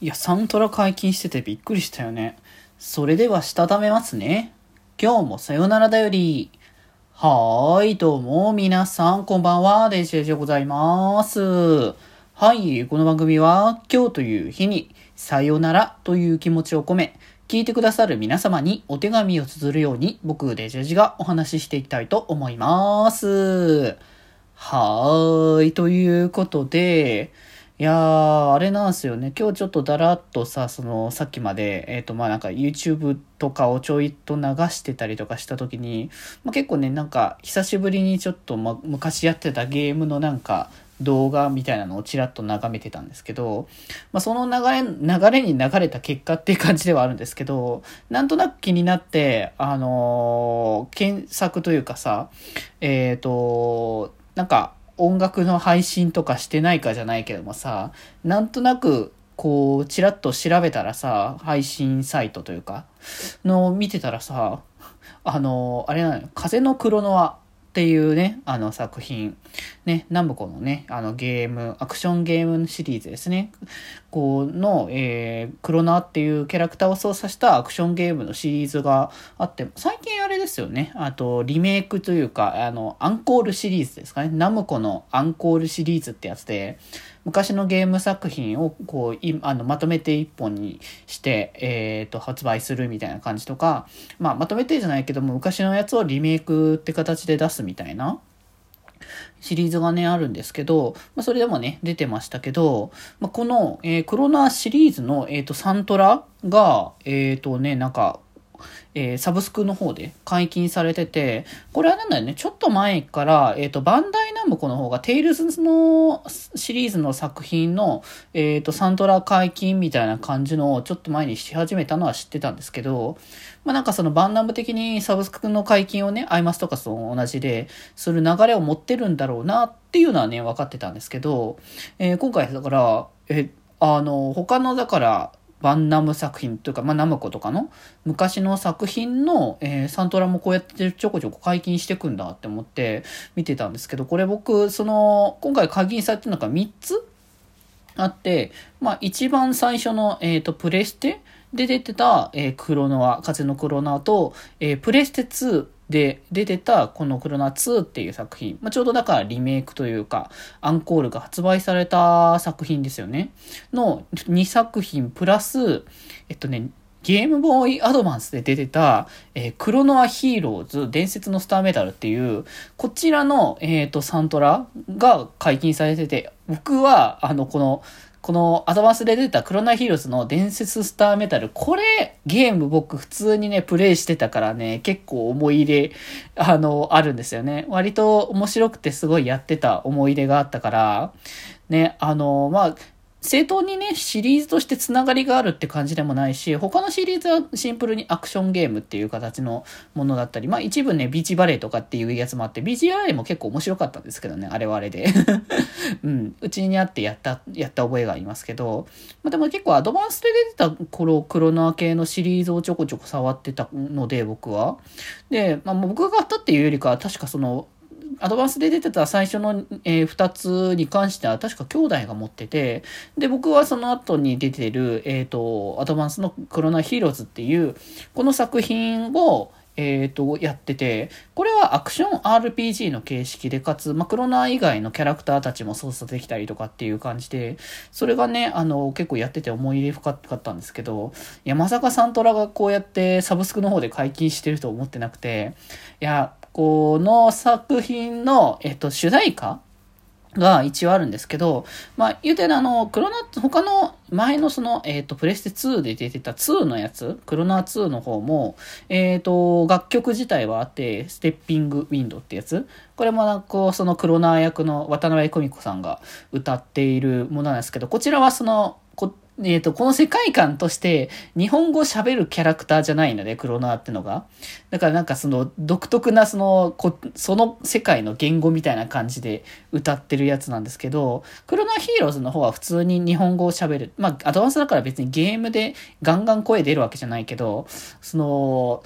いや、サントラ解禁しててびっくりしたよね。それでは、したためますね。今日もさよならだより。はーい、どうも、皆さん、こんばんは、デジェジでございます。はい、この番組は、今日という日に、さよならという気持ちを込め、聞いてくださる皆様にお手紙を綴るように、僕、デジェジがお話ししていきたいと思います。はーい、ということで、いやー、あれなんですよね。今日ちょっとだらっとさ、その、さっきまで、えっ、ー、と、まあなんか YouTube とかをちょいと流してたりとかした時に、まあ、結構ね、なんか久しぶりにちょっと、ま、昔やってたゲームのなんか動画みたいなのをちらっと眺めてたんですけど、まあその流れ、流れに流れた結果っていう感じではあるんですけど、なんとなく気になって、あのー、検索というかさ、えっ、ー、と、なんか、音楽の配信とかしてないかじゃないけどもさ、なんとなく、こう、ちらっと調べたらさ、配信サイトというか、の見てたらさ、あの、あれなのよ、風のクロノアっていうね、あの作品、ね、ナムコのね、あのゲーム、アクションゲームシリーズですね。この、えー、クロナっていうキャラクターを操作したアクションゲームのシリーズがあって、最近あれですよね、あとリメイクというか、あの、アンコールシリーズですかね。ナムコのアンコールシリーズってやつで、昔のゲーム作品をこういあのまとめて一本にして、えーと、発売するみたいな感じとか、まあ、まとめてじゃないけども昔のやつをリメイクって形で出すみたいなシリーズがね、あるんですけど、まあ、それでもね、出てましたけど、まあ、この、えー、クロナーシリーズの、えっ、ー、と、サントラが、えっ、ー、とね、なんか、えー、サブスクの方で解禁されてて、これはなんだよね、ちょっと前から、えっ、ー、と、バンダイナムコの方が、テイルズのシリーズの作品の、えっ、ー、と、サントラ解禁みたいな感じのをちょっと前にし始めたのは知ってたんですけど、まあ、なんかそのバンダム的にサブスクの解禁をね、アイマスとかと同じで、する流れを持ってるんだろうなっていうのはね、分かってたんですけど、え今回だから、え、あの、他の、だから、バンナム作品というか、まあ、ナムコとかの昔の作品の、えー、サントラもこうやってちょこちょこ解禁していくんだって思って見てたんですけど、これ僕、その、今回解禁されてるのが3つあって、まあ、一番最初の、えっ、ー、と、プレステで出てた、えー、クロノア、風のクロノアと、えー、プレステ2で出てたこのクロナ2っていう作品、まあ、ちょうどだからリメイクというか、アンコールが発売された作品ですよね。の2作品プラス、えっとね、ゲームボーイアドバンスで出てた、えー、クロノアヒーローズ伝説のスターメダルっていう、こちらの、えっ、ー、と、サントラが解禁されてて、僕は、あの、この、このアドバンスで出たクロナヒーローズの伝説スターメタル、これゲーム僕普通にね、プレイしてたからね、結構思い入れ、あの、あるんですよね。割と面白くてすごいやってた思い出があったから、ね、あの、まあ、正当にね、シリーズとしてつながりがあるって感じでもないし、他のシリーズはシンプルにアクションゲームっていう形のものだったり、まあ一部ね、ビーチバレーとかっていうやつもあって、ビーチバレーも結構面白かったんですけどね、あれはあれで。うん、うちにあってやった、やった覚えがありますけど、まあでも結構アドバンスで出てた頃、クロナー系のシリーズをちょこちょこ触ってたので、僕は。で、まあ僕が買ったっていうよりかは、確かその、アドバンスで出てた最初の、えー、2つに関しては確か兄弟が持ってて、で、僕はその後に出てる、えっ、ー、と、アドバンスのクロナヒーローズっていう、この作品を、えっ、ー、と、やってて、これはアクション RPG の形式で、かつ、ま、クロナ以外のキャラクターたちも操作できたりとかっていう感じで、それがね、あの、結構やってて思い入れ深かったんですけど、いや、まさかサントラがこうやってサブスクの方で解禁してると思ってなくて、いや、この作品の、えっと、主題歌が一応あるんですけど、まあ、言うてあの、クロナ、他の前のその、えっ、と、プレステ2で出てた2のやつ、クロナー2の方も、えっ、と、楽曲自体はあって、ステッピングウィンドってやつ。これもなんか、そのクロナー役の渡辺久美子さんが歌っているものなんですけど、こちらはその、こえっ、ー、と、この世界観として日本語喋るキャラクターじゃないので、クロナーってのが。だからなんかその独特なその、こその世界の言語みたいな感じで歌ってるやつなんですけど、クロナーヒーローズの方は普通に日本語を喋る。まあ、アドバンスだから別にゲームでガンガン声出るわけじゃないけど、その、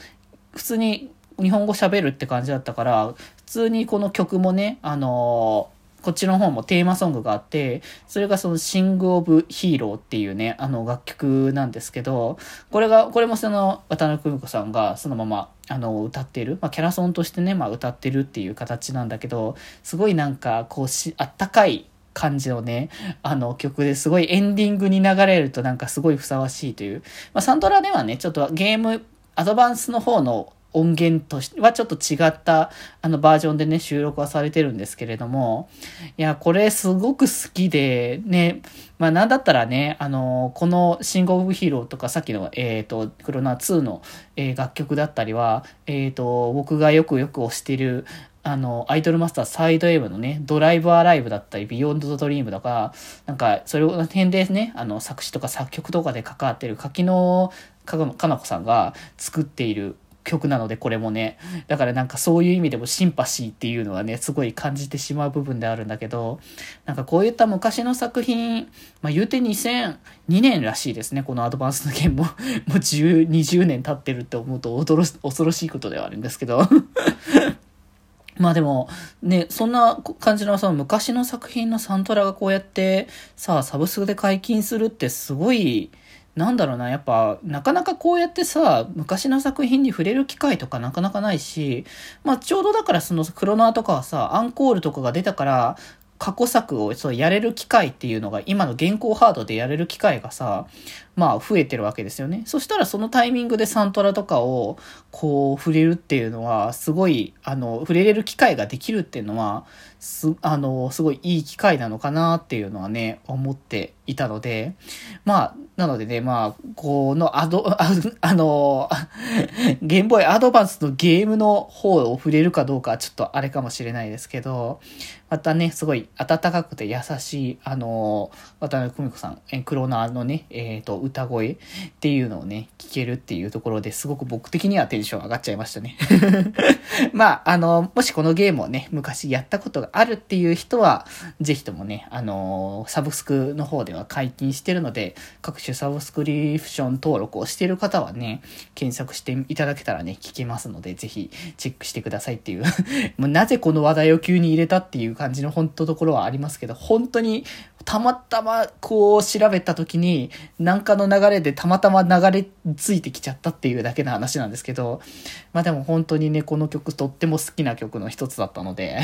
普通に日本語喋るって感じだったから、普通にこの曲もね、あのーこっちの方もテーマソングがあって、それがそのシング・オブ・ヒーローっていうね、あの楽曲なんですけど、これが、これもその渡辺久美子さんがそのままあの歌ってる、まあ、キャラソンとしてね、まあ、歌ってるっていう形なんだけど、すごいなんかこうし、あったかい感じのね、あの曲ですごいエンディングに流れるとなんかすごいふさわしいという。まあ、サントラではね、ちょっとゲーム、アドバンスの方の音源としてはちょっと違ったあのバージョンでね、収録はされてるんですけれども、いや、これすごく好きで、ね、まあなんだったらね、あの、このシング・オブ・ヒーローとかさっきの、えっ、ー、と、クロナ2の、えー、楽曲だったりは、えっ、ー、と、僕がよくよく推してる、あの、アイドルマスターサイド M のね、ドライブアライブだったり、ビヨンドドドリームとか、なんか、それを点でね、あの、作詞とか作曲とかで関わってる柿野かな子さんが作っている曲なので、これもね。だからなんかそういう意味でもシンパシーっていうのはね、すごい感じてしまう部分であるんだけど、なんかこういった昔の作品、まあ言うて2002年らしいですね、このアドバンスのゲームも。もう10、20年経ってるって思うと恐ろしいことではあるんですけど。まあでも、ね、そんな感じのその昔の作品のサントラがこうやってさあ、サブスクで解禁するってすごい、なんだろうな、やっぱ、なかなかこうやってさ、昔の作品に触れる機会とかなかなかないし、まあちょうどだからそのクロノアとかはさ、アンコールとかが出たから、過去作をそうやれる機会っていうのが、今の現行ハードでやれる機会がさ、まあ増えてるわけですよね。そしたらそのタイミングでサントラとかをこう触れるっていうのは、すごい、あの、触れれる機会ができるっていうのは、す、あの、すごいいい機会なのかなっていうのはね、思っていたので、まあ、なのでね、まあ、このアド、ああの、ゲームボーイアドバンスのゲームの方を触れるかどうかちょっとあれかもしれないですけど、またね、すごい温かくて優しい、あの、渡辺久美子さん、えクローナーのね、えっ、ー、と、歌声っていうのをね、聞けるっていうところですごく僕的にはテンション上がっちゃいましたね。まあ、あの、もしこのゲームをね、昔やったことがあるっていう人は、ぜひともね、あの、サブスクの方では解禁してるので、各種サブスクリプション登録をしている方はね、検索していただけたらね、聞けますので、ぜひチェックしてくださいっていう。もうなぜこの話題を急に入れたっていう感じの本当ところはありますけど、本当にたまたまこう調べた時に、なんかの流れでたまたま流れついてきちゃったっていうだけの話なんですけど、まあでも本当にね、この曲とっても好きな曲の一つだったので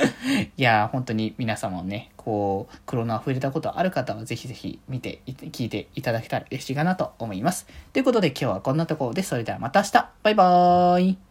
いや本当に皆様ね、こう、クロナー触れたことある方はぜひぜひ見て、聞いていただけたら嬉しいかなと思います。ということで今日はこんなところで、それではまた明日バイバーイ